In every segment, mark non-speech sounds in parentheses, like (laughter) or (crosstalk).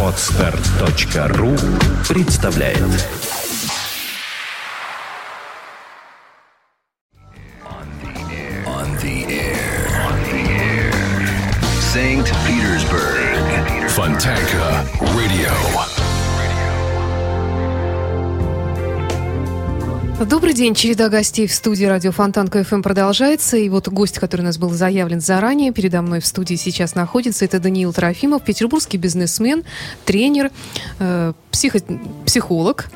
Podster.ru представляет On the air. St. Petersburg. Fontanka Radio. Добрый день. Череда гостей в студии радио Фонтанка FM продолжается. И вот гость, который у нас был заявлен заранее, передо мной в студии сейчас находится. Это Даниил Трофимов, петербургский бизнесмен, тренер, э, психо психолог.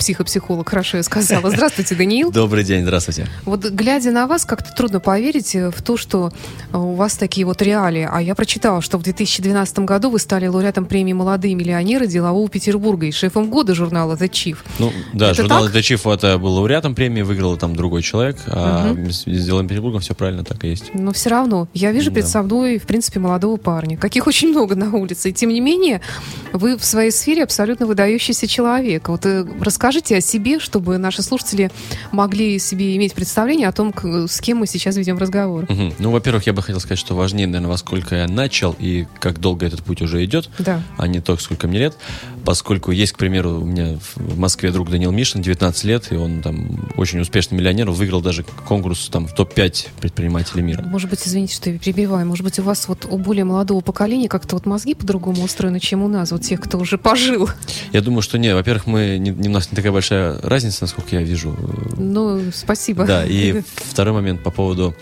Психопсихолог, хорошо я сказала. Здравствуйте, Даниил. Добрый день, здравствуйте. Вот глядя на вас, как-то трудно поверить э, в то, что э, у вас такие вот реалии. А я прочитала, что в 2012 году вы стали лауреатом премии «Молодые миллионеры» делового Петербурга и шефом года журнала «The Chief». Ну, да, Это журнал так? The Chief это был лауреатом премии, выиграл там другой человек, а с делом Петербургом все правильно так и есть. Но все равно, я вижу перед Да. собой, в принципе, молодого парня, каких очень много на улице. И тем не менее, вы в своей сфере абсолютно выдающийся человек. Вот э, расскажите о себе, чтобы наши слушатели могли себе иметь представление о том, с кем мы сейчас ведем разговор. Мгм. Ну, во-первых, я бы хотел сказать, что важнее, наверное, во сколько я начал и как долго этот путь уже идет, Да. а не то, сколько мне лет. Поскольку есть, к примеру, у меня в Москве друг Данил Мишин, 19 лет, и он там очень успешный миллионер, выиграл даже конкурс там в топ-5 предпринимателей мира. Может быть, извините, что я перебиваю, может быть, у вас вот у более молодого поколения как-то вот мозги по-другому устроены, чем у нас, вот тех, кто уже пожил. Я думаю, что не. Во-первых, мы не, не- у нас не такая большая разница, насколько я вижу. Ну, спасибо. Да, и (laughs) второй момент по поводу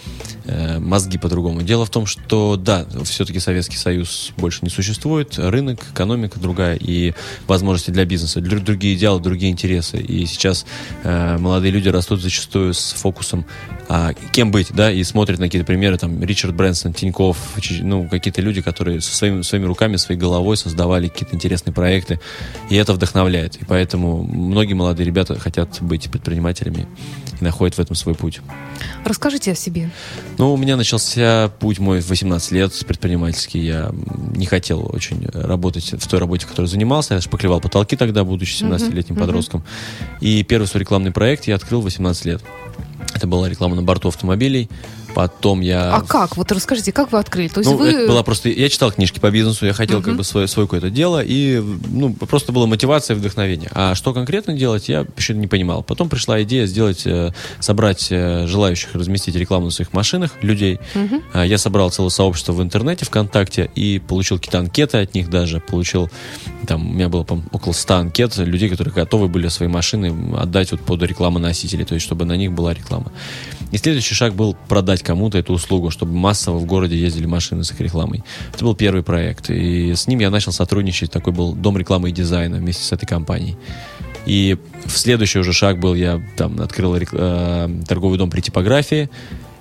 э, мозги по-другому. Дело в том, что да, все-таки Советский Союз больше не существует, рынок, экономика другая и возможности для бизнеса, дру- другие идеалы, другие интересы. И сейчас э, молодые люди растут зачастую с фокусом а, кем быть, да, и смотрят на какие-то примеры, там, Ричард Брэнсон, Тиньков, ну, какие-то люди, которые со своими, своими руками, своей головой создавали какие-то интересные проекты, и это вдохновляет. И поэтому многие молодые ребята хотят быть предпринимателями и находят в этом свой путь. Расскажите о себе. Ну, у меня начался путь мой в 18 лет предпринимательский. Я не хотел очень работать в той работе, в которой занимался. Я шпаклевал потолки тогда, будучи 17-летним мгм. подростком. И первый свой рекламный проект я открыл в 18 лет. Это была реклама на борту автомобилей. Потом я... А как? Вот расскажите, как вы открыли? То есть Ну, вы... это была просто... Я читал книжки по бизнесу, я хотел как бы свое, свое какое-то дело, и ну, просто была мотивация и вдохновение. А что конкретно делать, я еще не понимал. Потом пришла идея сделать, э, собрать э, желающих разместить рекламу на своих машинах людей. А, Я собрал целое сообщество в интернете, ВКонтакте, и получил какие-то анкеты от них даже. Получил, там, у меня было, около 100 анкет людей, которые готовы были свои машины отдать вот под рекламоносители, то есть чтобы на них была реклама. И следующий шаг был продать кому-то эту услугу, чтобы массово в городе ездили машины с их рекламой. Это был первый проект. И с ним я начал сотрудничать. Такой был дом рекламы и дизайна вместе с этой компанией. И в следующий уже шаг был, я там открыл э, торговый дом при типографии.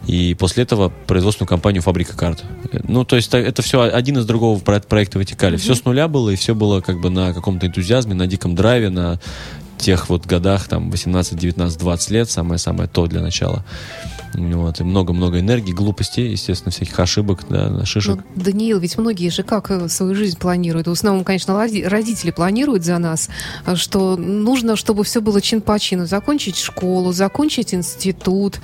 И после этого производственную компанию «Фабрика карт». Ну, то есть та- это все один из другого про- проекта вытекали. Все с нуля было, и все было как бы на каком-то энтузиазме, на диком драйве, на тех вот годах, там, 18, 19, 20 лет, самое-самое то для начала. Вот, и много-много энергии, глупостей, естественно, всяких ошибок, да, шишек. Ну, Даниил, ведь многие же как э, свою жизнь планируют. В основном, конечно, роди- родители планируют за нас, э, что нужно, чтобы все было чин по чину. Закончить школу, закончить институт,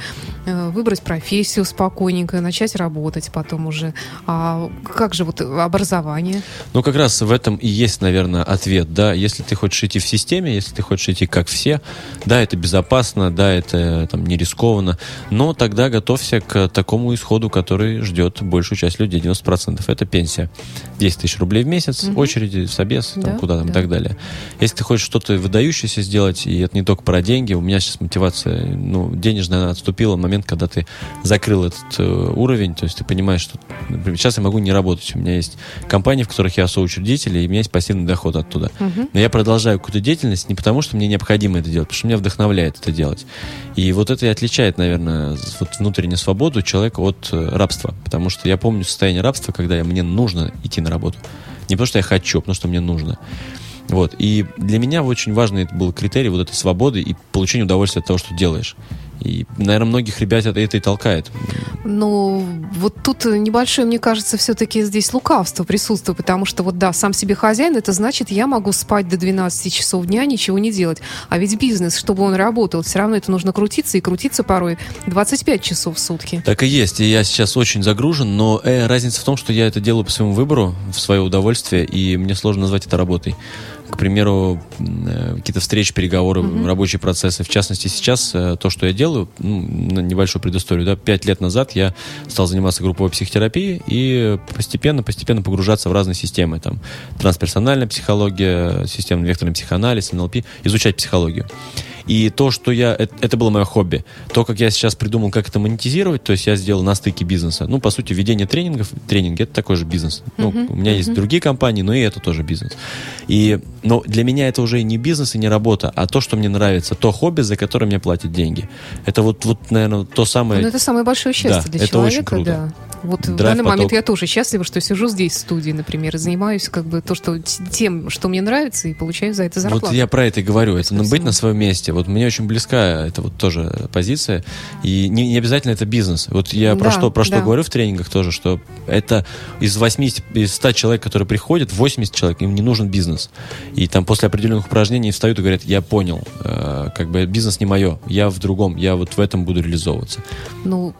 э, выбрать профессию спокойненько, начать работать потом уже. А как же вот образование? Ну, как раз в этом и есть, наверное, ответ, да, если ты хочешь идти в системе, если ты хочешь идти как все, да, это безопасно, да, это там не рискованно, но тогда готовься к такому исходу, который ждет большую часть людей, 90%. Это пенсия. 10 тысяч рублей в месяц, очереди, в собес, там, Да, куда там да. и так далее. Если ты хочешь что-то выдающееся сделать, и это не только про деньги, у меня сейчас мотивация, ну, денежная она отступила в момент, когда ты закрыл этот э, уровень, то есть ты понимаешь, что, например, сейчас я могу не работать, у меня есть компании, в которых я соучредитель, и у меня есть пассивный доход оттуда. Но я продолжаю какую-то деятельность не потому, что мне необходимо это делать, потому что меня вдохновляет это делать. И вот это и отличает, наверное, вот внутреннюю свободу человека от э, рабства. Потому что я помню состояние рабства, когда я- мне нужно идти на работу. Не потому что я хочу, а потому что мне нужно. Вот. И для меня очень важный был критерий вот этой свободы и получения удовольствия от того, что делаешь. И, наверное, многих ребят это, это и толкает. Но вот тут небольшое, мне кажется, все-таки здесь лукавство присутствует, потому что вот да, сам себе хозяин, это значит, я могу спать до 12 часов дня, ничего не делать. А ведь бизнес, чтобы он работал, все равно это нужно крутиться, и крутиться порой 25 часов в сутки. Так и есть, и я сейчас очень загружен, но э, разница в том, что я это делаю по своему выбору, в свое удовольствие, и мне сложно назвать это работой к примеру, э, какие-то встречи, переговоры, mm-hmm. рабочие процессы. В частности, сейчас э, то, что я делаю, ну, небольшую предысторию, да, пять лет назад я стал заниматься групповой психотерапией и постепенно-постепенно погружаться в разные системы, там, трансперсональная психология, системно-векторный психоанализ, НЛП, изучать психологию. И то, что я... Это, это было мое хобби. То, как я сейчас придумал, как это монетизировать, то есть я сделал на стыке бизнеса. Ну, по сути, ведение тренингов, тренинги — это такой же бизнес. Ну, uh-huh, у меня uh-huh. есть другие компании, но и это тоже бизнес. И, но для меня это уже не бизнес и не работа, а то, что мне нравится, то хобби, за которое мне платят деньги. Это вот, вот наверное, то самое... Ну, это самое большое счастье да, для это человека, очень круто. да. Вот Драйв, в данный момент поток. я тоже счастлива, что сижу здесь в студии, например, и занимаюсь как бы то, что тем, что мне нравится, и получаю за это зарплату. Вот я про это и говорю. Это Собственно. быть на своем месте. Вот мне очень близка эта вот тоже позиция. И не, не обязательно это бизнес. Вот я про Да, что, про что да. говорю в тренингах тоже, что это из 80, из 100 человек, которые приходят, 80 человек, им не нужен бизнес. И там после определенных упражнений встают и говорят, я понял, э, как бы бизнес не мое, я в другом, я вот в этом буду реализовываться. Ну,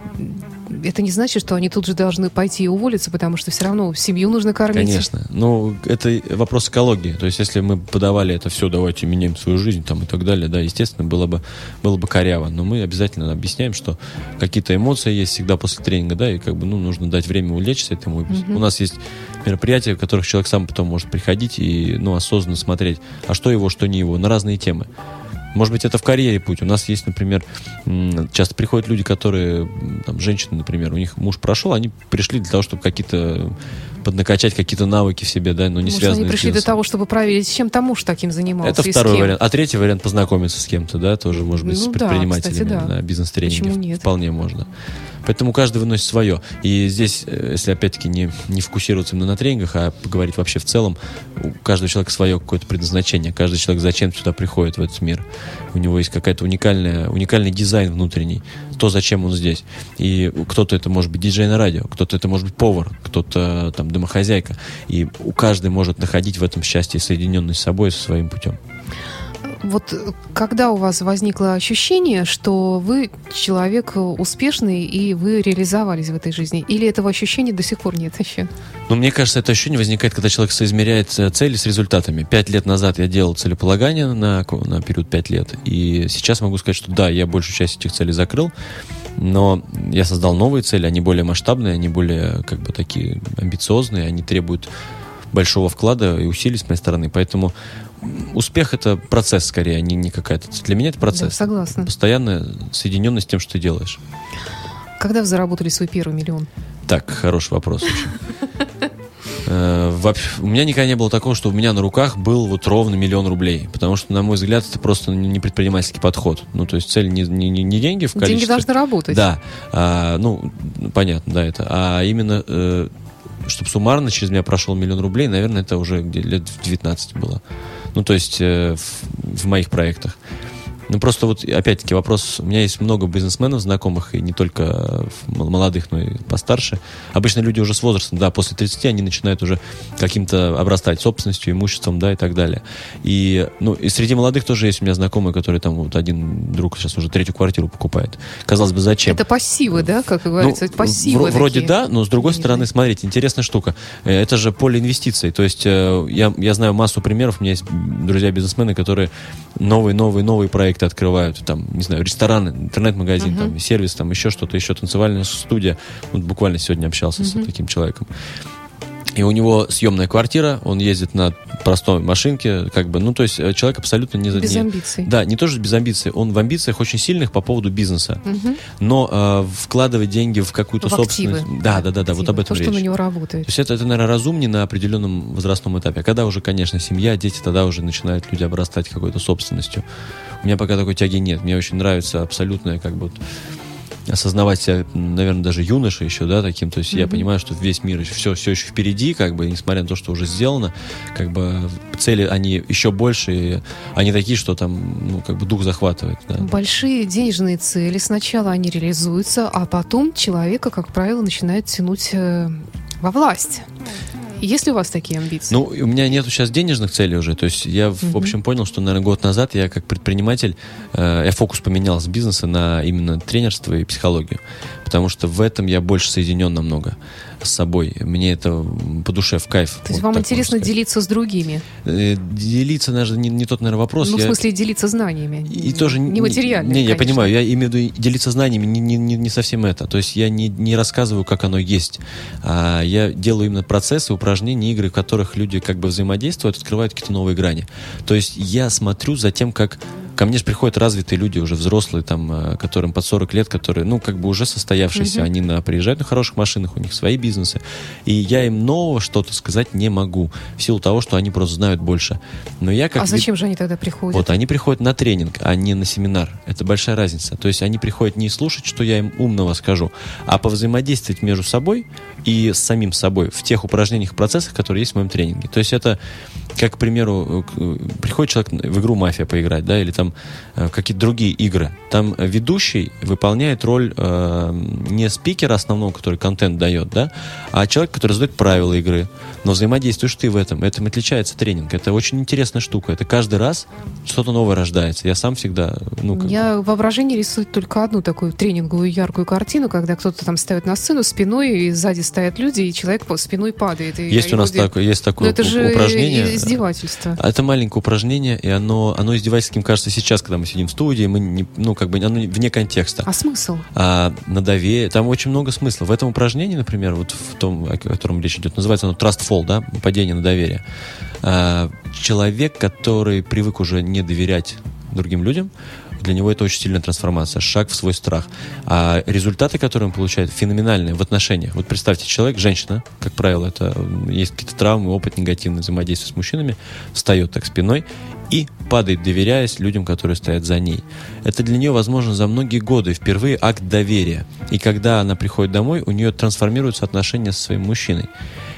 это не значит, что они тут же должны пойти и уволиться, потому что все равно семью нужно кормить. Конечно. Ну, это вопрос экологии. То есть, если мы подавали это все, давайте меняем свою жизнь там и так далее, да, естественно, было бы, было бы коряво. Но мы обязательно объясняем, что какие-то эмоции есть всегда после тренинга, да, и как бы, ну, нужно дать время улечься этому. У нас есть мероприятия, в которых человек сам потом может приходить и, ну, осознанно смотреть, а что его, что не его, на разные темы. Может быть, это в карьере путь. У нас есть, например, часто приходят люди, которые, там, женщины, например, у них муж прошел, они пришли для того, чтобы какие-то поднакачать какие-то навыки в себе, да, но не Может, связанные они с пришли для бизнесом. того, чтобы проверить, чем там муж таким занимался. Это и с второй кем. вариант. А третий вариант познакомиться с кем-то, да, тоже может быть Ну с да, предпринимателями кстати, да. на бизнес-тренинге. Почему нет? Вполне можно. Поэтому каждый выносит свое. И здесь, э, если опять-таки не, не фокусироваться именно на тренингах, а поговорить вообще в целом, у каждого человека свое какое-то предназначение. Каждый человек зачем сюда приходит в этот мир. У него есть какая-то уникальная, уникальный дизайн внутренний. То, зачем он здесь. И кто-то это может быть диджей на радио, кто-то это может быть повар, кто-то там домохозяйка. И у каждый может находить в этом счастье, соединенность с собой, со своим путем. Вот э, когда у вас возникло ощущение, что вы человек э, успешный и вы реализовались в этой жизни? Или этого ощущения до сих пор нет еще? Ну, мне кажется, это ощущение возникает, когда человек соизмеряет э, цели с результатами. Пять лет назад я делал целеполагание на, на период пять лет. И сейчас могу сказать, что да, я большую часть этих целей закрыл. Но я создал новые цели, они более масштабные, они более как бы такие амбициозные, они требуют большого вклада и усилий с моей стороны. Поэтому успех это процесс скорее, а не, не какая-то. Для меня это процесс. Да, согласна. Постоянная соединенность с тем, что ты делаешь. Когда вы заработали свой первый миллион? Так, хороший вопрос. (laughs) Э, вообще, У меня никогда не было такого, что у меня на руках был вот ровно миллион рублей. Потому что, на мой взгляд, это просто не предпринимательский подход. Ну, то есть цель не, не, не- деньги в количестве. Деньги должны работать. Да. А, ну, понятно, да, это. А именно, чтобы суммарно через меня прошел миллион рублей, наверное, это уже где лет в 19 было. Ну, то есть э, в, в моих проектах. Ну, просто вот, опять-таки, вопрос... У меня есть много бизнесменов знакомых, и не только м- молодых, но и постарше. Обычно люди уже с возрастом, да, после 30 они начинают уже каким-то обрастать собственностью, имуществом, да, и так далее. И, ну, и среди молодых тоже есть у меня знакомые, которые там, вот один друг сейчас уже третью квартиру покупает. Казалось бы, зачем? Это пассивы, да, как говорится, Ну, пассивы. вро- вроде да, но с другой стороны, смотрите, интересная штука. Э, Это же поле инвестиций. То есть э, я, я знаю массу примеров. У меня есть друзья-бизнесмены, которые новые, новые, новые проекты открывают. Там, не знаю, ресторан, интернет-магазин, там, сервис, там еще что-то, еще танцевальная студия. Вот буквально сегодня общался с таким человеком. И у него съемная квартира, он ездит на простой машинке, как бы, ну, то есть э, человек абсолютно не... Без не- амбиций. Да, не то, что без амбиций, он в амбициях очень сильных по поводу бизнеса. Но э, вкладывать деньги в какую-то В активы. собственность... Да, да, да, да, вот Активы. об этом То, речь. что на него То работает. есть это, это, наверное, разумнее на определенном возрастном этапе. А когда уже, конечно, семья, дети, тогда уже начинают люди обрастать какой-то собственностью. У меня пока такой тяги нет. Мне очень нравится абсолютная как бы вот осознавать себя, наверное, даже юноша еще, да, таким. То есть mm-hmm. я понимаю, что весь мир еще, все, все еще впереди, как бы, несмотря на то, что уже сделано, как бы цели, они еще больше, они такие, что там, ну, как бы дух захватывает. Да. Большие денежные цели, сначала они реализуются, а потом человека, как правило, начинает тянуть э, во власть. Есть ли у вас такие амбиции? Ну, у меня нету сейчас денежных целей уже. То есть я, в общем, понял, что, наверное, год назад я как предприниматель, э, я фокус поменял с бизнеса на именно тренерство и психологию. Потому что в этом я больше соединен намного с собой. Мне это по душе, в кайф. То есть вот вам интересно делиться с другими? Э, делиться, даже не, не тот, наверное, вопрос. Ну, я... в смысле, делиться знаниями. И тоже не материально. Не, я понимаю, я имею в виду делиться знаниями, не, не, не, не совсем это. То есть я не, не рассказываю, как оно есть. А я делаю именно процессы, упражнения, игры, в которых люди как бы взаимодействуют, открывают какие-то новые грани. То есть я смотрю за тем, как ко мне же приходят развитые люди, уже взрослые, там, э, которым под 40 лет, которые, ну, как бы уже состоявшиеся, mm-hmm. они на, приезжают на хороших машинах, у них свои бизнесы. И я им нового что-то сказать не могу, в силу того, что они просто знают больше. Но я как... А зачем же они тогда приходят? Вот, они приходят на тренинг, а не на семинар. Это большая разница. То есть они приходят не слушать, что я им умного скажу, а повзаимодействовать между собой и с самим собой в тех упражнениях, процессах, которые есть в моем тренинге. То есть это, как, к примеру, э, приходит человек в игру «Мафия» поиграть, да, или там э, какие-то другие игры. Там ведущий выполняет роль э, не спикера основного, который контент дает, да, а человек, который задает правила игры. Но взаимодействуешь ты в этом. Этим отличается тренинг. Это очень интересная штука. Это каждый раз что-то новое рождается. Я сам всегда... Ну, как... Я воображение рисую только одну такую тренинговую яркую картину, когда кто-то там ставит на сцену спиной, и сзади стоят люди, и человек по спиной падает. И есть у нас такое, есть такое же упражнение. Издевательство. Это маленькое упражнение, и оно, оно издевательским кажется сейчас, когда мы сидим в студии, мы не, ну, как бы оно вне контекста. А смысл? А, на доверие. Там очень много смысла. В этом упражнении, например, вот в том, о котором речь идет, называется оно Trust Fall, да, падение на доверие. А, человек, который привык уже не доверять другим людям, для него это очень сильная трансформация, шаг в свой страх. А результаты, которые он получает, феноменальные в отношениях. Вот представьте, человек, женщина, как правило, это есть какие-то травмы, опыт негативный взаимодействия с мужчинами, встает так спиной и падает, доверяясь людям, которые стоят за ней. Это для нее возможно за многие годы, впервые акт доверия. И когда она приходит домой, у нее трансформируются отношения со своим мужчиной.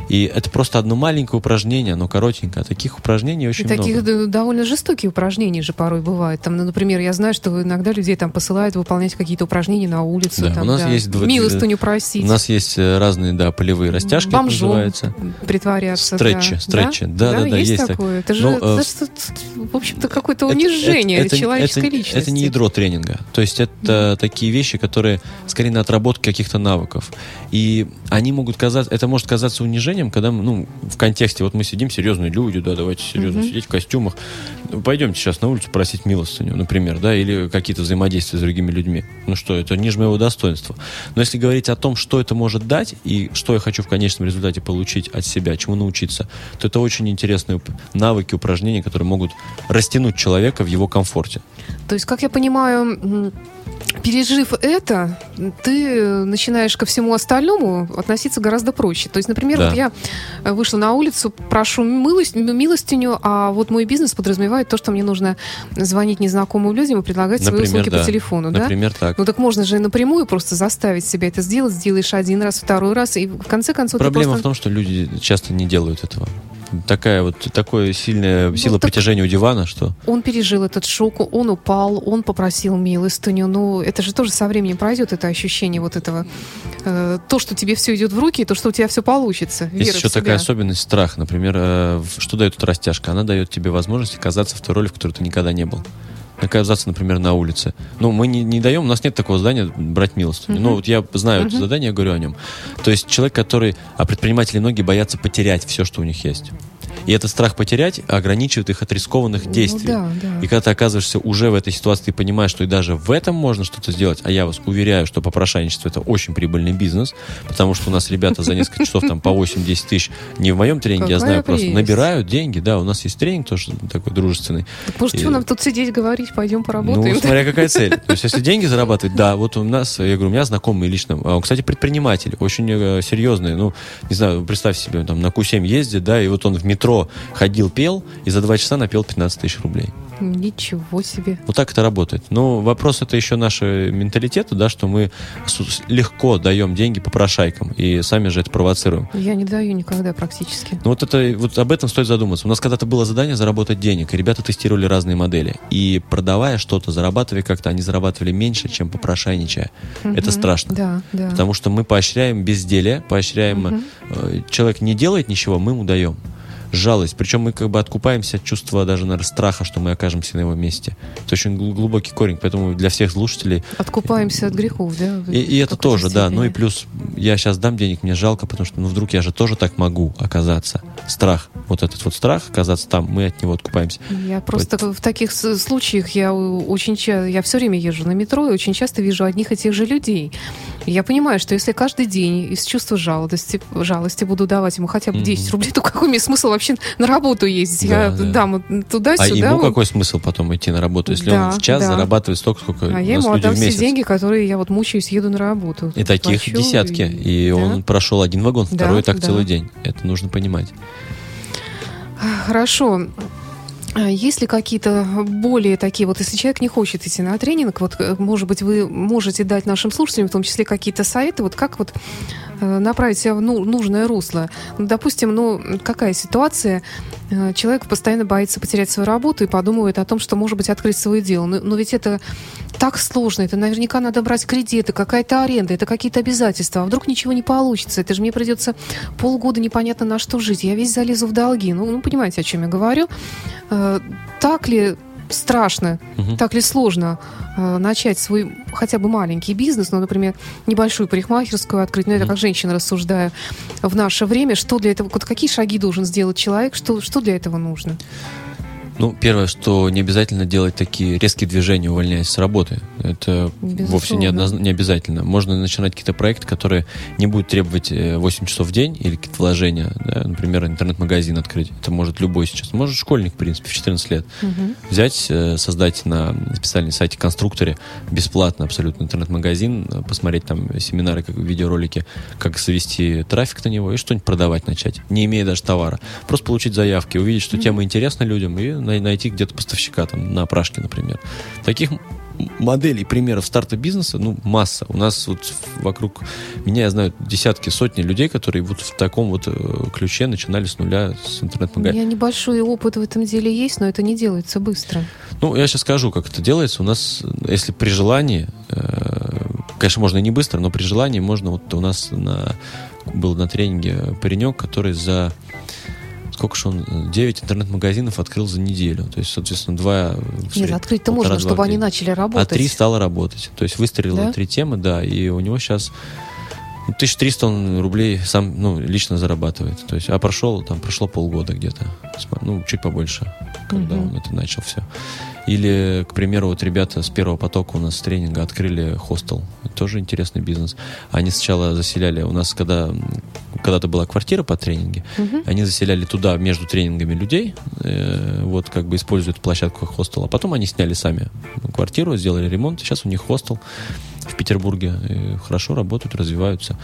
И это просто одно маленькое упражнение, оно коротенькое. А таких упражнений очень и много. Таких довольно жестокие упражнения же порой бывают. Там, ну, например, я знаю, что иногда людей там посылают выполнять какие-то упражнения на улице. Да, там, у нас да, есть... Милостыню просить. У нас есть э, разные, да, полевые растяжки, Бомжом называется. притворяться. Стретчи, да. стретчи. Да, да, да, да, есть, есть такое. Это же, ну, это, э, в общем-то, какое-то унижение это, это, человеческой это, личности. Это не ядро тренинга. То есть это mm. такие вещи, которые скорее на отработку каких-то навыков. И они могут казаться, это может казаться унижением, когда, ну, в контексте, вот мы сидим, серьезные люди, да, давайте серьезно mm-hmm. сидеть в костюмах. Ну, пойдемте сейчас на улицу просить милостыню, например, да, или какие-то взаимодействия с другими людьми. Ну что, это ниже моего достоинства. Но если говорить о том, что это может дать и что я хочу в конечном результате получить от себя, чему научиться, то это очень интересные навыки, упражнения, которые могут растянуть человека в его комфорте. То есть, как я понимаю, пережив это, ты начинаешь ко всему остальному относиться гораздо проще. То есть, например, да. вот я вышла на улицу, прошу милость, милостиню, а вот мой бизнес подразумевает то, что мне нужно звонить незнакомым людям и предлагать например, свои услуги да. по телефону. Например, да? так. Ну так можно же напрямую просто заставить себя это сделать, сделаешь один раз, второй раз, и в конце концов... Проблема просто... в том, что люди часто не делают этого такая вот такое сильная ну, сила притяжения у дивана, что... Он пережил этот шок, он упал, он попросил милостыню. Ну, это же тоже со временем пройдет, это ощущение вот этого. Э, то, что тебе все идет в руки, и то, что у тебя все получится. Есть еще такая особенность, страх. Например, э, что дает эта растяжка? Она дает тебе возможность оказаться в той роли, в которой ты никогда не был оказаться, например, на улице. Ну, мы не, не даем, у нас нет такого задания брать милостыню. Uh-huh. Ну, вот я знаю uh-huh. это задание, я говорю о нем. То есть человек, который... А предприниматели многие боятся потерять все, что у них есть. И этот страх потерять ограничивает их от рискованных ну действий. Ну, да, да. И когда ты оказываешься уже в этой ситуации, ты понимаешь, что и даже в этом можно что-то сделать. А я вас уверяю, что попрошайничество это очень прибыльный бизнес, потому что у нас ребята за несколько часов там по 8-10 тысяч не в моем тренинге, я знаю, просто набирают деньги. Да, у нас есть тренинг тоже такой дружественный. Может, что нам тут сидеть говорить, пойдем поработаем? Ну, смотря какая цель. То есть, если деньги зарабатывать, да, вот у нас, я говорю, у меня знакомый лично, он, кстати, предприниматель, очень э, серьезный, ну, не знаю, представь себе, там на Q7 ездит, да, и вот он в метро ходил, пел, и за два часа напел 15 тысяч рублей. Ничего себе. Вот так это работает. Но вопрос это еще нашего менталитета, да, что мы легко даем деньги попрошайкам и сами же это провоцируем. Я не даю никогда практически. Ну вот это вот об этом стоит задуматься. У нас когда-то было задание заработать денег, и ребята тестировали разные модели. И продавая что-то, зарабатывая как-то, они зарабатывали меньше, чем попрошайничая. Угу. Это страшно. Да, да. Потому что мы поощряем безделие, поощряем... Угу. Человек не делает ничего, мы ему даем жалость. Причем мы как бы откупаемся от чувства даже, наверное, страха, что мы окажемся на его месте. Это очень глубокий корень, поэтому для всех слушателей... Откупаемся от грехов, да? И, и это тоже, да. Ну и плюс, я сейчас дам денег, мне жалко, потому что, ну, вдруг я же тоже так могу оказаться. Страх. Вот этот вот страх оказаться там, мы от него откупаемся. Я просто вот. в таких случаях я очень часто, я все время езжу на метро и очень часто вижу одних и тех же людей. Я понимаю, что если каждый день из чувства жалости, жалости буду давать ему хотя бы 10 mm-hmm. рублей, то какой мне смысл вообще на работу ездить? Да, я да. дам туда-сюда. А ему вот. какой смысл потом идти на работу, если да, он в час да. зарабатывает столько, сколько А я ему отдам все деньги, которые я вот мучаюсь, еду на работу. И таких Плачу, десятки. И, и да. он прошел один вагон, второй да, так да. целый день. Это нужно понимать. Хорошо. А есть ли какие-то более такие, вот если человек не хочет идти на тренинг, вот, э, может быть, вы можете дать нашим слушателям, в том числе, какие-то советы, вот как вот э, направить себя в ну, нужное русло? Допустим, ну, какая ситуация, э, человек постоянно боится потерять свою работу и подумывает о том, что, может быть, открыть свое дело. Но, но ведь это так сложно, это наверняка надо брать кредиты, какая-то аренда, это какие-то обязательства. А вдруг ничего не получится? Это же мне придется полгода непонятно на что жить. Я весь залезу в долги. Ну, ну понимаете, о чем я говорю. Э, так ли страшно, угу. так ли сложно э, начать свой хотя бы маленький бизнес, ну, например, небольшую парикмахерскую открыть, ну, это угу. как женщина рассуждаю, в наше время, что для этого, вот какие шаги должен сделать человек, что, что для этого нужно? Ну, первое, что не обязательно делать такие резкие движения, увольняясь с работы. Это Безусловно. вовсе не, одноз... не обязательно. Можно начинать какие-то проекты, которые не будут требовать 8 э, часов в день или какие-то вложения. Да? Например, интернет-магазин открыть. Это может любой сейчас. Может школьник, в принципе, в 14 лет. Угу. Взять, э, создать на специальном сайте конструкторе бесплатно абсолютно интернет-магазин, э, посмотреть там семинары, как видеоролики, как завести трафик на него и что-нибудь продавать начать, не имея даже товара. Просто получить заявки, увидеть, что угу. тема интересна людям и найти где-то поставщика там на опрашке, например. Таких моделей, примеров старта бизнеса, ну, масса. У нас вот вокруг меня, я знаю, десятки, сотни людей, которые вот в таком вот э, ключе начинали с нуля с интернет-магазина. У меня небольшой опыт в этом деле есть, но это не делается быстро. Ну, я сейчас скажу, как это делается. У нас, если при желании, э, конечно, можно и не быстро, но при желании можно, вот у нас на, был на тренинге паренек, который за сколько же он, 9 интернет-магазинов открыл за неделю. То есть, соответственно, два... Нет, открыть-то можно, чтобы они начали работать. А три стало работать. То есть выстрелило да? три темы, да, и у него сейчас 1300 он рублей сам, ну, лично зарабатывает. То есть, а прошел, там, прошло полгода где-то. Ну, чуть побольше, когда угу. он это начал все. Или, к примеру, вот ребята с первого потока у нас с тренинга открыли хостел. Это тоже интересный бизнес. Они сначала заселяли, у нас когда когда-то была квартира по тренинге, угу. они заселяли туда между тренингами людей, э, вот как бы используют площадку как хостел, а потом они сняли сами квартиру, сделали ремонт, сейчас у них хостел в Петербурге, хорошо работают, развиваются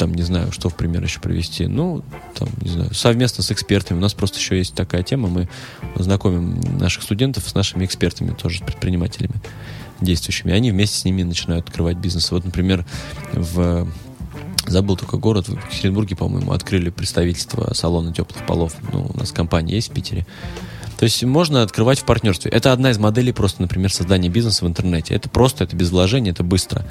там, не знаю, что в пример еще привести. Ну, там, не знаю, совместно с экспертами. У нас просто еще есть такая тема, мы знакомим наших студентов с нашими экспертами, тоже предпринимателями действующими. Они вместе с ними начинают открывать бизнес. Вот, например, в Забыл только город, в Екатеринбурге, по-моему, открыли представительство салона теплых полов. Ну, у нас компания есть в Питере. То есть можно открывать в партнерстве. Это одна из моделей просто, например, создания бизнеса в интернете. Это просто, это без вложения, это быстро.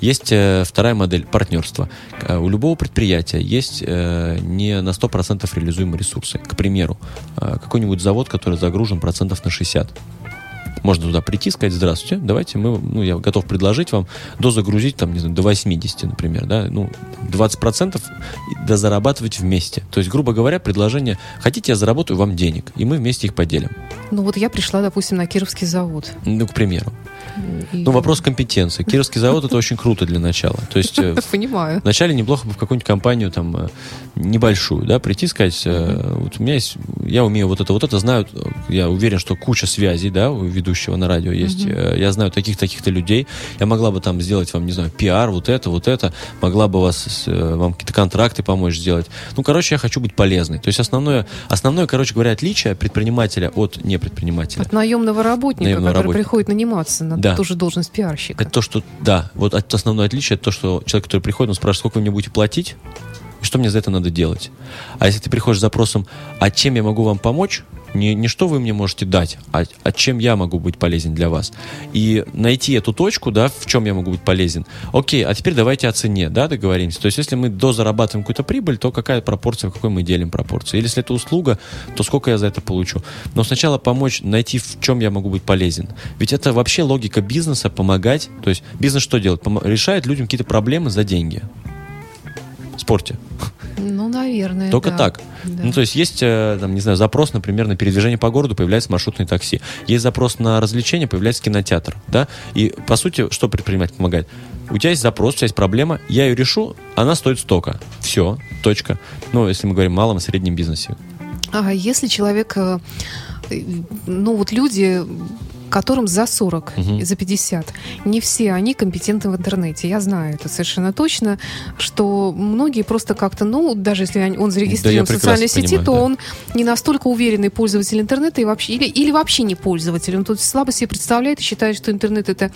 Есть э, вторая модель партнерства. Э, у любого предприятия есть э, не на 100% реализуемые ресурсы. К примеру, какой-нибудь завод, который загружен процентов на 60 можно туда прийти, сказать, здравствуйте, давайте мы, ну, я готов предложить вам дозагрузить, там, не знаю, до 80, например, да, ну, 20% дозарабатывать вместе. То есть, грубо говоря, предложение, хотите, я заработаю вам денег, и мы вместе их поделим. Ну, вот я пришла, допустим, на Кировский завод. Ну, к примеру. И... Ну, вопрос компетенции. Кировский завод это очень круто для начала. То есть, э, (laughs) Понимаю. Вначале неплохо бы в какую-нибудь компанию там э, небольшую, да, прийти сказать, э, вот у меня есть, я умею вот это, вот это, знаю я уверен, что куча связей, да, у ведущего на радио есть. Я знаю таких-таких-то людей. Я могла бы там сделать вам, не знаю, пиар, вот это, вот это. Могла бы вас, вам какие-то контракты помочь сделать. Ну, короче, я хочу быть полезной. То есть основное, основное, короче говоря, отличие предпринимателя от непредпринимателя. От наемного работника, Наемного который работника. приходит наниматься на Да. ту же должность пиарщика. Это то, что, да, вот от- основное отличие, это то, что человек, который приходит, он спрашивает, сколько вы мне будете платить, и что мне за это надо делать. А если ты приходишь с запросом, а чем я могу вам помочь, не, не что вы мне можете дать, а, а чем я могу быть полезен для вас. И найти эту точку, да, в чем я могу быть полезен. Окей, а теперь давайте о цене, да, договоримся. То есть, если мы дозарабатываем какую-то прибыль, то какая пропорция, в какой мы делим пропорцию. Или если это услуга, то сколько я за это получу. Но сначала помочь найти, в чем я могу быть полезен. Ведь это вообще логика бизнеса помогать. То есть, бизнес что делает? Помо- решает людям какие-то проблемы за деньги. В спорте. Ну, наверное, Только да. так. Да. Ну, то есть есть, э, там, не знаю, запрос, например, на передвижение по городу, появляется маршрутное такси. Есть запрос на развлечение, появляется кинотеатр, да? И, по сути, что предприниматель помогает? У тебя есть запрос, у тебя есть проблема, я ее решу, она стоит столько. Все, точка. Ну, если мы говорим о малом и среднем бизнесе. А если человек, э, ну вот люди, которым за 40, Мгм. за 50, не все они компетентны в интернете. Я знаю это совершенно точно, что многие просто как-то, ну, даже если он зарегистрирован в прекрасно социальной сети, понимаю, то да. он не настолько уверенный пользователь интернета и вообще, или, или вообще не пользователь. Он тут слабо себе представляет и считает, что интернет это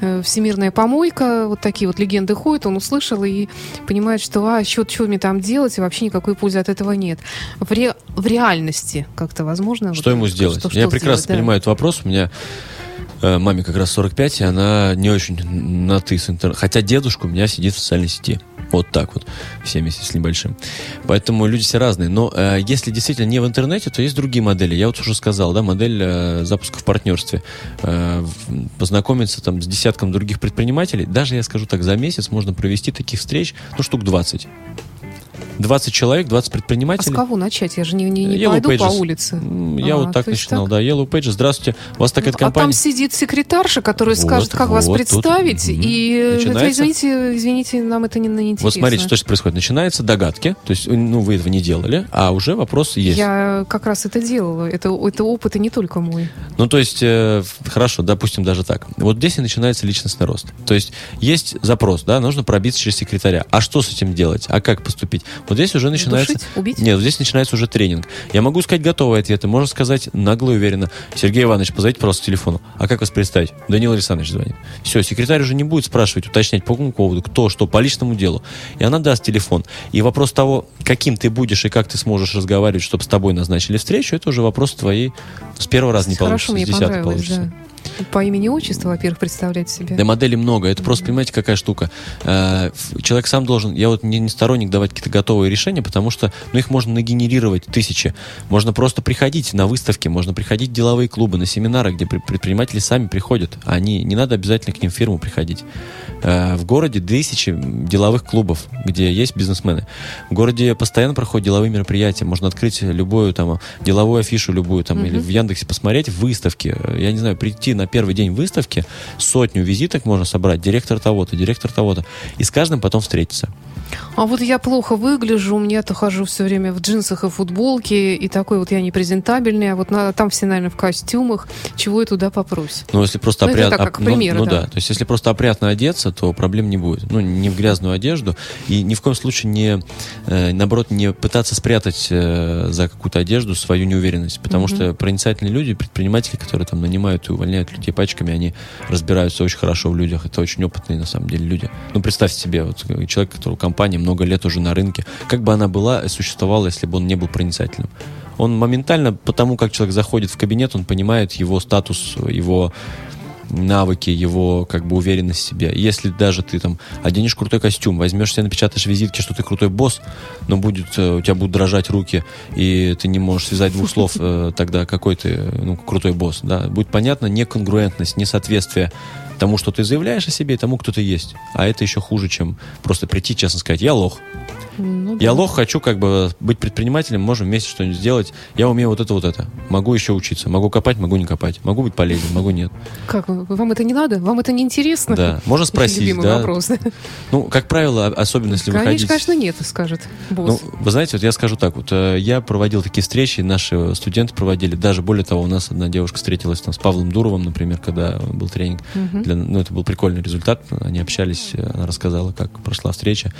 э, всемирная помойка, вот такие вот легенды ходят, он услышал и понимает, что а, что, что мне там делать, и вообще никакой пользы от этого нет. В, ре- в реальности как-то возможно. Что вот, ему сделать? что- Я что прекрасно сделать, да. понимаю этот вопрос. У меня маме как раз 45, и она не очень на ты с интернетом. Хотя дедушка у меня сидит в социальной сети. Вот так вот, 70 с небольшим. Поэтому люди все разные. Но э, если действительно не в интернете, то есть другие модели. Я вот уже сказал, да, модель э, запуска в партнерстве. Э, познакомиться там с десятком других предпринимателей. Даже, я скажу так, за месяц можно провести таких встреч, ну, штук 20. 20 человек, 20 А с предпринимателей. кого начать? Я же не, не, не Yellow пойду по Pages. улице. М, Я А, вот так начинал, так? да. Yellow Pages, здравствуйте. У вас такая а компания. там сидит секретарша, которая Вот, скажет, как вас вот тут, представить, мгм. и это, извините, извините, нам это не, не интересно. Вот смотрите, что сейчас происходит. Начинаются догадки, то есть, ну, вы этого не делали, а уже вопрос есть. Я как раз это делала. Это, это опыт и не только мой. Ну, то есть, э, хорошо, допустим, даже так. Вот здесь и начинается личностный рост. То есть, есть запрос, да, нужно пробиться через секретаря. А что с этим делать? А как поступить? Вот здесь уже начинается... Душить? Убить? Нет, вот здесь начинается уже тренинг. Я могу сказать готовые ответы, можно сказать нагло и уверенно. Сергей Иванович, позовите просто к телефону. А как вас представить? Данил Александрович звонит. Все, секретарь уже не будет спрашивать, уточнять по какому поводу, кто, что, по личному делу. И она даст телефон. И вопрос того, каким ты будешь и как ты сможешь разговаривать, чтобы с тобой назначили встречу, это уже вопрос твоей с первого раза не Хорошо, получится, с десятого получится. да. По имени отчеству, во-первых, представлять себя. Да моделей много. Это просто, понимаете, какая штука. Э, Человек сам должен... Я вот не, не сторонник давать какие-то готовые решения, потому что ну, их можно нагенерировать тысячи. Можно просто приходить на выставки, можно приходить в деловые клубы, на семинары, где пре- предприниматели сами приходят. Они, не надо обязательно к ним в фирму приходить. Э, В городе тысячи деловых клубов, где есть бизнесмены. В городе постоянно проходят деловые мероприятия. Можно открыть любую там деловую афишу, любую там, или в Яндексе посмотреть выставки. Я не знаю, прийти на первый день выставки, сотню визиток можно собрать, директор того-то, директор того-то, и с каждым потом встретиться. А вот я плохо выгляжу, у меня-то хожу все время в джинсах и футболке, и такой вот я непрезентабельный, а вот на- там все, наверное, в костюмах. Чего я туда попрусь? Но если просто Ну, опрятно... как пример, ну, да. да. То есть если просто опрятно одеться, то проблем не будет. Ну, не в грязную одежду. И ни в коем случае не, э, наоборот, не пытаться спрятать э, за какую-то одежду свою неуверенность. Потому что проницательные люди, предприниматели, которые там нанимают и увольняют людей пачками, они разбираются очень хорошо в людях. Это очень опытные, на самом деле, люди. Ну, представьте себе, вот человек, которого компания много лет уже на рынке, как бы она была существовала, если бы он не был проницательным. Он моментально, потому как человек заходит в кабинет, он понимает его статус, его навыки, его как бы уверенность в себе. Если даже ты там оденешь крутой костюм, возьмешь себе, напечатаешь визитки, что ты крутой босс, но будет, э, у тебя будут дрожать руки, и ты не можешь связать двух слов, э, тогда какой ты ну, крутой босс. Да? Будет понятно неконгруентность, несоответствие Тому, что ты заявляешь о себе, и тому, кто ты есть. А это еще хуже, чем просто прийти, честно сказать, я лох. Ну, Я да. лох, хочу как бы быть предпринимателем, можем вместе что-нибудь сделать. Я умею вот это, вот это. Могу еще учиться. Могу копать, могу не копать. Могу быть полезен, могу нет. Как, вы- вам это не надо? Вам это не интересно? Да. Можно (laughs) спросить, Любимый да. вопрос. Ну, как правило, особенно если Конечно, выходить... конечно, нет, скажет Ну, босс. вы знаете, вот я скажу так, вот э, я проводил такие встречи, наши студенты проводили, даже более того, у нас одна девушка встретилась там с Павлом Дуровым, например, когда был тренинг. Для- ну, это был прикольный результат, они общались, э, она рассказала, как прошла встреча.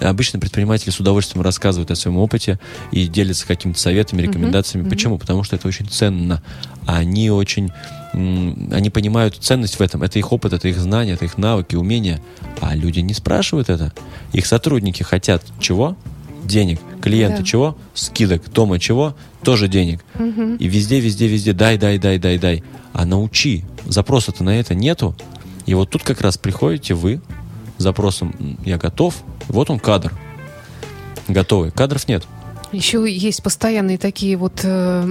Обычно предприниматели с удовольствием рассказывают о своем опыте и делятся какими-то советами, рекомендациями. Почему? Потому что это очень ценно. Они очень они понимают ценность в этом. Это их опыт, это их знания, это их навыки, умения. А люди не спрашивают это. Их сотрудники хотят чего? Денег. Клиенты Да. чего? Скидок. Дома чего? Тоже денег. И везде, везде, везде дай, дай, дай, дай, дай. А научи. Запроса-то на это нету. И вот тут как раз приходите вы с запросом «М, «я готов». Вот он кадр. Готовый. Кадров нет. Еще есть постоянные такие вот э,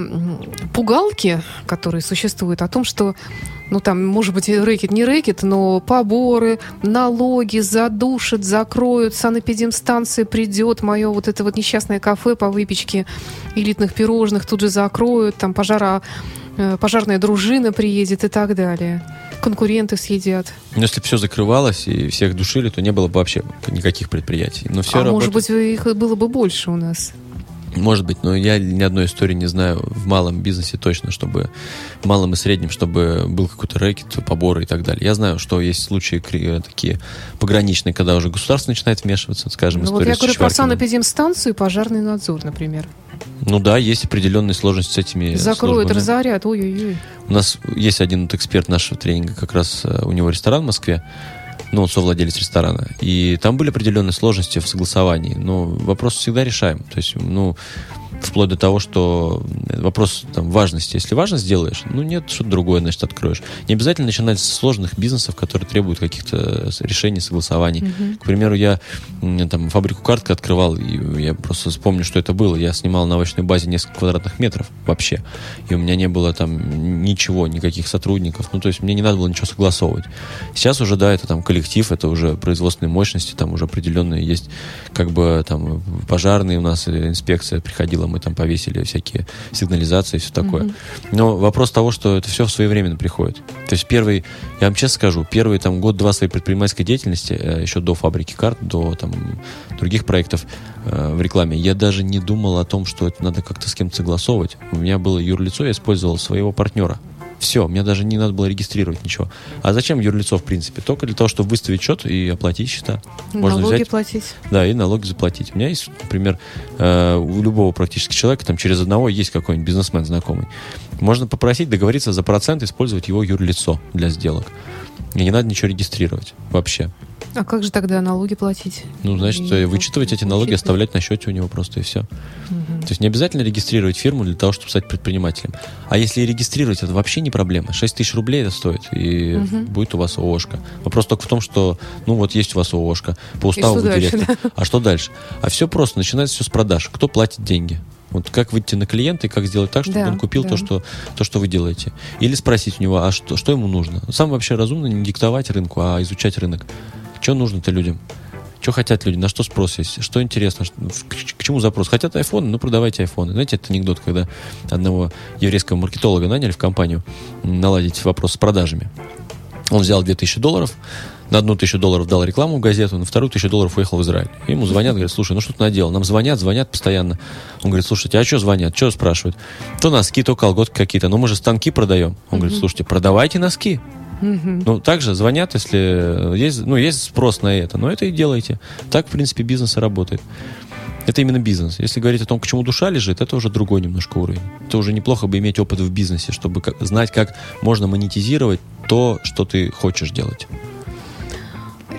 пугалки, которые существуют о том, что, ну там, может быть, рэкет, не рэкет, но поборы, налоги задушат, закроют, санэпидемстанция придет, мое вот это вот несчастное кафе по выпечке элитных пирожных тут же закроют, там пожара, пожарная дружина приедет и так далее. Конкуренты съедят. Но если бы все закрывалось и всех душили, то не было бы вообще никаких предприятий. Но все а может быть, их было бы больше у нас. Может быть, но я ни одной истории не знаю в малом бизнесе точно, чтобы в малом и среднем, чтобы был какой-то рэкет, поборы и так далее. Я знаю, что есть случаи кри- такие пограничные, когда уже государство начинает вмешиваться, скажем, Ну, вот история я с говорю про санэпидемстанцию и пожарный надзор, например. Ну да, есть определенные сложности с этими Закроют, службами. разорят, ой-ой-ой. У нас есть один вот эксперт нашего тренинга, как раз э, у него ресторан в Москве, ну, он совладелец ресторана. И там были определенные сложности в согласовании, но вопрос всегда решаем. То есть, ну, вплоть до того, что вопрос там, важности. Если важно сделаешь, ну нет, что-то другое, значит, откроешь. Не обязательно начинать с сложных бизнесов, которые требуют каких-то с- решений, согласований. К примеру, я там фабрику картка открывал, и я просто вспомню, что это было. Я снимал на овощной базе несколько квадратных метров вообще. И у меня не было там ничего, никаких сотрудников. Ну, то есть мне не надо было ничего согласовывать. Сейчас уже, да, это там коллектив, это уже производственные мощности, там уже определенные есть, как бы там пожарные у нас, э, инспекция приходила, мы там повесили всякие сигнализации и все такое. Но вопрос того, что это все своевременно приходит. То есть первый, я вам честно скажу, первый там год-два своей предпринимательской деятельности, э, еще до фабрики карт, до там других проектов э, в рекламе, я даже не думал о том, что это надо как-то с кем-то согласовывать. У меня было юрлицо, я использовал своего партнера. Все, мне даже не надо было регистрировать ничего. А зачем юрлицо, в принципе? Только для того, чтобы выставить счет и оплатить счета. Можно Налоги взять платить. да, и налоги заплатить. У меня есть, например, э, у любого практически человека, там через одного есть какой-нибудь бизнесмен знакомый. Можно попросить договориться за процент, использовать его юрлицо для сделок. И не надо ничего регистрировать вообще. А как же тогда налоги платить? Ну, значит, И вычитывать эти налоги, учитывать. оставлять на счете у него просто и все. То есть не обязательно регистрировать фирму для того, чтобы стать предпринимателем. А если и регистрировать, это вообще не проблема. 6 тысяч рублей это стоит, и будет у вас ООшка. Вопрос только в том, что, ну вот есть у вас ООшка, по уставу вы дальше, директор. А что дальше? А все просто, начинается все с продаж. Кто платит деньги? Вот как выйти на клиента и как сделать так, чтобы Да, он купил да. то, что, то, что вы делаете. Или спросить у него, а что, что ему нужно? Сам вообще разумно не диктовать рынку, а изучать рынок. Что нужно-то людям? Что хотят люди, на что спрос есть, что интересно, что- к, чему запрос. Хотят айфоны, ну продавайте айфоны. Знаете, это анекдот, когда одного еврейского маркетолога наняли в компанию наладить вопрос с продажами. Он взял 2000 долларов, на одну тысячу долларов дал рекламу в газету, на вторую тысячу долларов уехал в Израиль. Ему звонят, говорят, слушай, ну что ты наделал? Нам звонят, звонят постоянно. Он говорит, слушайте, а что звонят? Что спрашивают? То носки, то колготки какие-то. Ну мы же станки продаем. Он говорит, слушайте, продавайте носки. Ну, также звонят, если есть, ну, есть спрос на это, но это и делайте. Так, в принципе, бизнес и работает. Это именно бизнес. Если говорить о том, к чему душа лежит, это уже другой немножко уровень. Это уже неплохо бы иметь опыт в бизнесе, чтобы знать, как можно монетизировать то, что ты хочешь делать.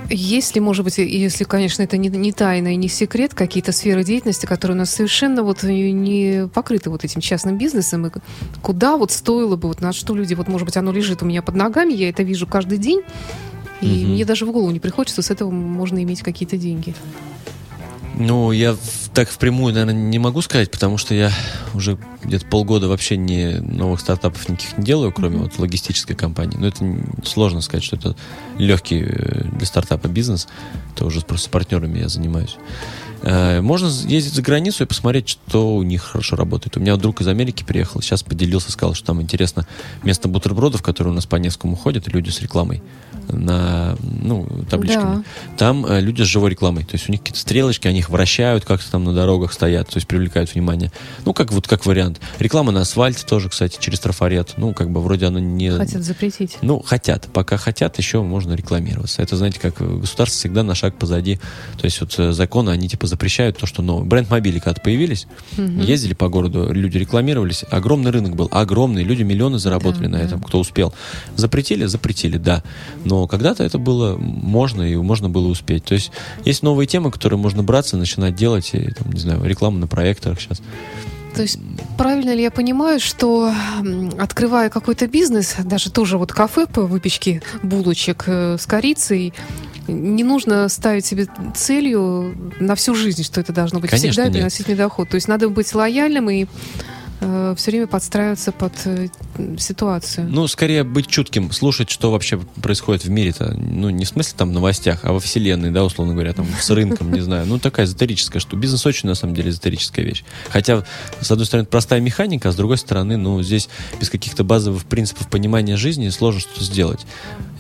Есть ли, может быть, если, конечно, это не, не тайна и не секрет, какие-то сферы деятельности, которые у нас совершенно вот не покрыты вот этим частным бизнесом, и куда вот стоило бы, вот на что люди, вот, может быть, оно лежит у меня под ногами, я это вижу каждый день, и Мгм. мне даже в голову не приходит, что с этого можно иметь какие-то деньги. Ну, я так впрямую, наверное, не могу сказать, потому что я уже где-то полгода вообще не новых стартапов никаких не делаю, кроме вот логистической компании. Но это сложно сказать, что это легкий э, для стартапа бизнес. Это уже просто с партнерами я занимаюсь. Э, Можно ездить за границу и посмотреть, что у них хорошо работает. У меня друг из Америки приехал, сейчас поделился, сказал, что там интересно место бутербродов, которые у нас по Невскому ходят, люди с рекламой на, ну, табличками. Да. Там э, люди с живой рекламой. То есть у них какие-то стрелочки, они их вращают, как-то там на дорогах стоят, то есть привлекают внимание. Ну, как вот как вариант. Реклама на асфальте тоже, кстати, через трафарет. Ну, как бы вроде она не... Хотят запретить. Ну, хотят. Пока хотят, еще можно рекламироваться. Это, знаете, как э, государство всегда на шаг позади. То есть вот э, законы, они типа запрещают то, что новое. Бренд мобили когда появились, ездили по городу, люди рекламировались. Огромный рынок был, огромный. Люди миллионы заработали Да, на да. этом, кто успел. Запретили? Запретили, да. Но когда-то это было можно, и можно было успеть. То есть есть новые темы, которые можно браться, начинать делать, и, там, не знаю, рекламу на проекторах сейчас. То есть правильно ли я понимаю, что открывая какой-то бизнес, даже тоже вот кафе по выпечке булочек э, с корицей, не нужно ставить себе целью на всю жизнь, что это должно быть Конечно, всегда нет. приносить мне доход. То есть надо быть лояльным и все время подстраиваться под э, ситуацию. Ну, скорее быть чутким, слушать, что вообще происходит в мире-то. Ну, не в смысле там новостях, а во вселенной, да, условно говоря, там с рынком, не знаю. Ну, такая эзотерическая, что бизнес очень, на самом деле, эзотерическая вещь. Хотя, с одной стороны, простая механика, а с другой стороны, ну, здесь без каких-то базовых принципов понимания жизни сложно что-то сделать.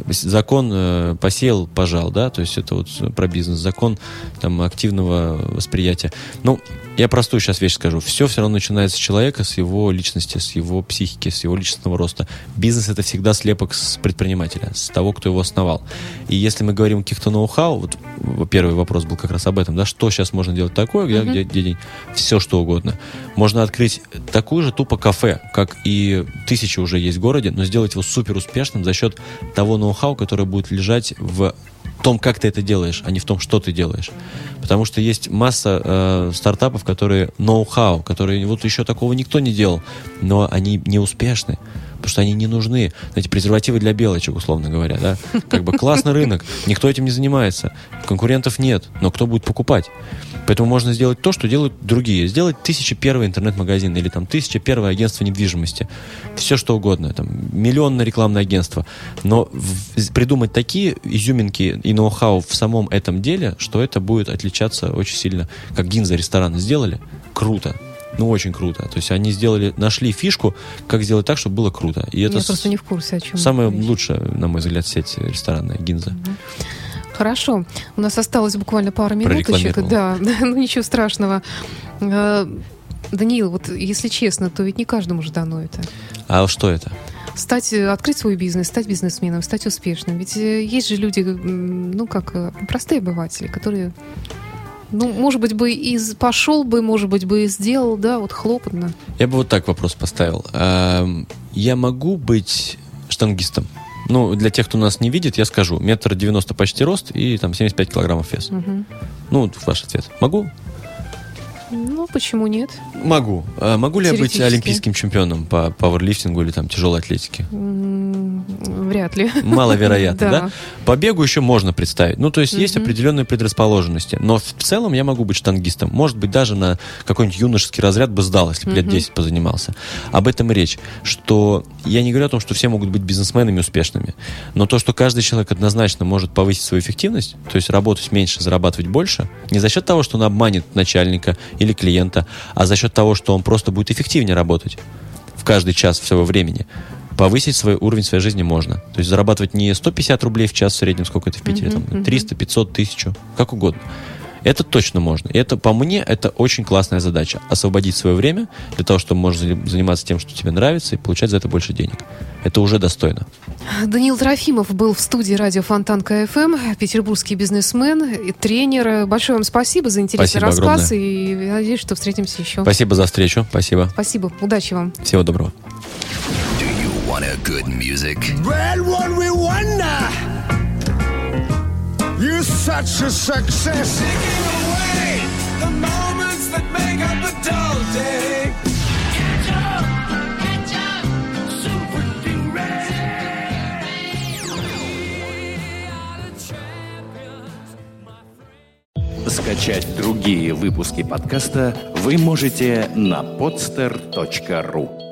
Закон э, посеял, пожал, да, то есть это вот про бизнес. Закон там активного восприятия. Ну, я простую сейчас вещь скажу. Все все равно начинается с человека, с его личности, с его психики, с его личностного роста. Бизнес это всегда слепок с предпринимателя, с того, кто его основал. И если мы говорим о каких-то ноу-хау, вот первый вопрос был как раз об этом, да, что сейчас можно делать такое, где, где, где день? Все что угодно. Можно открыть такую же тупо кафе, как и тысячи уже есть в городе, но сделать его супер успешным за счет того ноу-хау, которое будет лежать в том, как ты это делаешь, а не в том, что ты делаешь. Потому что есть масса э, стартапов, которые ноу-хау, которые вот еще такого никто не делал, но они не успешны, потому что они не нужны. Знаете, презервативы для белочек, условно говоря, да? Как бы классный рынок, никто этим не занимается, конкурентов нет, но кто будет покупать? Поэтому можно сделать то, что делают другие. Сделать тысяча первый интернет-магазин или там тысяча первое агентство недвижимости. Все что угодно. Там, миллионное рекламное агентство. Но в- придумать такие изюминки и ноу-хау в самом этом деле, что это будет отличаться очень сильно. Как Гинза рестораны сделали. Круто. Ну, очень круто. То есть они сделали, нашли фишку, как сделать так, чтобы было круто. И это я с- просто не в курсе, о чем. самая лучшая, на мой взгляд, сеть ресторанная Гинза. Хорошо. У нас осталось буквально пару минуточек. Да, (laughs) ну ничего страшного. Э, Даниил, вот если честно, то ведь не каждому же дано это. А что это? Стать, э, открыть свой бизнес, стать бизнесменом, стать успешным. Ведь э, есть же люди, ну как, простые обыватели, которые, ну, может быть, бы и пошел бы, может быть, бы и сделал, да, вот хлопотно. Я бы вот так вопрос поставил. Эм, Я могу быть штангистом? Ну, для тех, кто нас не видит, я скажу. Метр девяносто почти рост и там 75 килограммов вес. Мгм. Ну, ваш ответ. Могу? Ну, почему нет? Могу. А могу ли я быть олимпийским чемпионом по пауэрлифтингу или там тяжелой атлетике? Вряд ли. Маловероятно, (laughs) Да. По бегу еще можно представить. Ну, то есть есть определенные предрасположенности. Но в целом я могу быть штангистом. Может быть, даже на какой-нибудь юношеский разряд бы сдал, если бы лет Мгм. 10 позанимался. Об этом и речь. Что я не говорю о том, что все могут быть бизнесменами успешными. Но то, что каждый человек однозначно может повысить свою эффективность, то есть работать меньше, зарабатывать больше, не за счет того, что он обманет начальника или клиента, а за счет того, что он просто будет эффективнее работать в каждый час своего времени. Повысить свой уровень своей жизни можно. То есть зарабатывать не 150 рублей в час в среднем, сколько это в Питере, Мгм, там, мгм. 300, 500, 1000, как угодно. Это точно можно. И это, по мне, это очень классная задача. Освободить свое время для того, чтобы можно зани- заниматься тем, что тебе нравится, и получать за это больше денег. Это уже достойно. Даниил Трофимов был в студии радио Фонтанка FM, петербургский бизнесмен и тренер. Большое вам спасибо за интересный Спасибо рассказ и я надеюсь, что встретимся еще. Спасибо за встречу. Спасибо. Спасибо. Удачи вам. Всего доброго. Do you want a good music? Well, one we wonder. You're such a success. Taking away the moments that make up a dull day. Скачать другие выпуски подкаста вы можете на podster.ru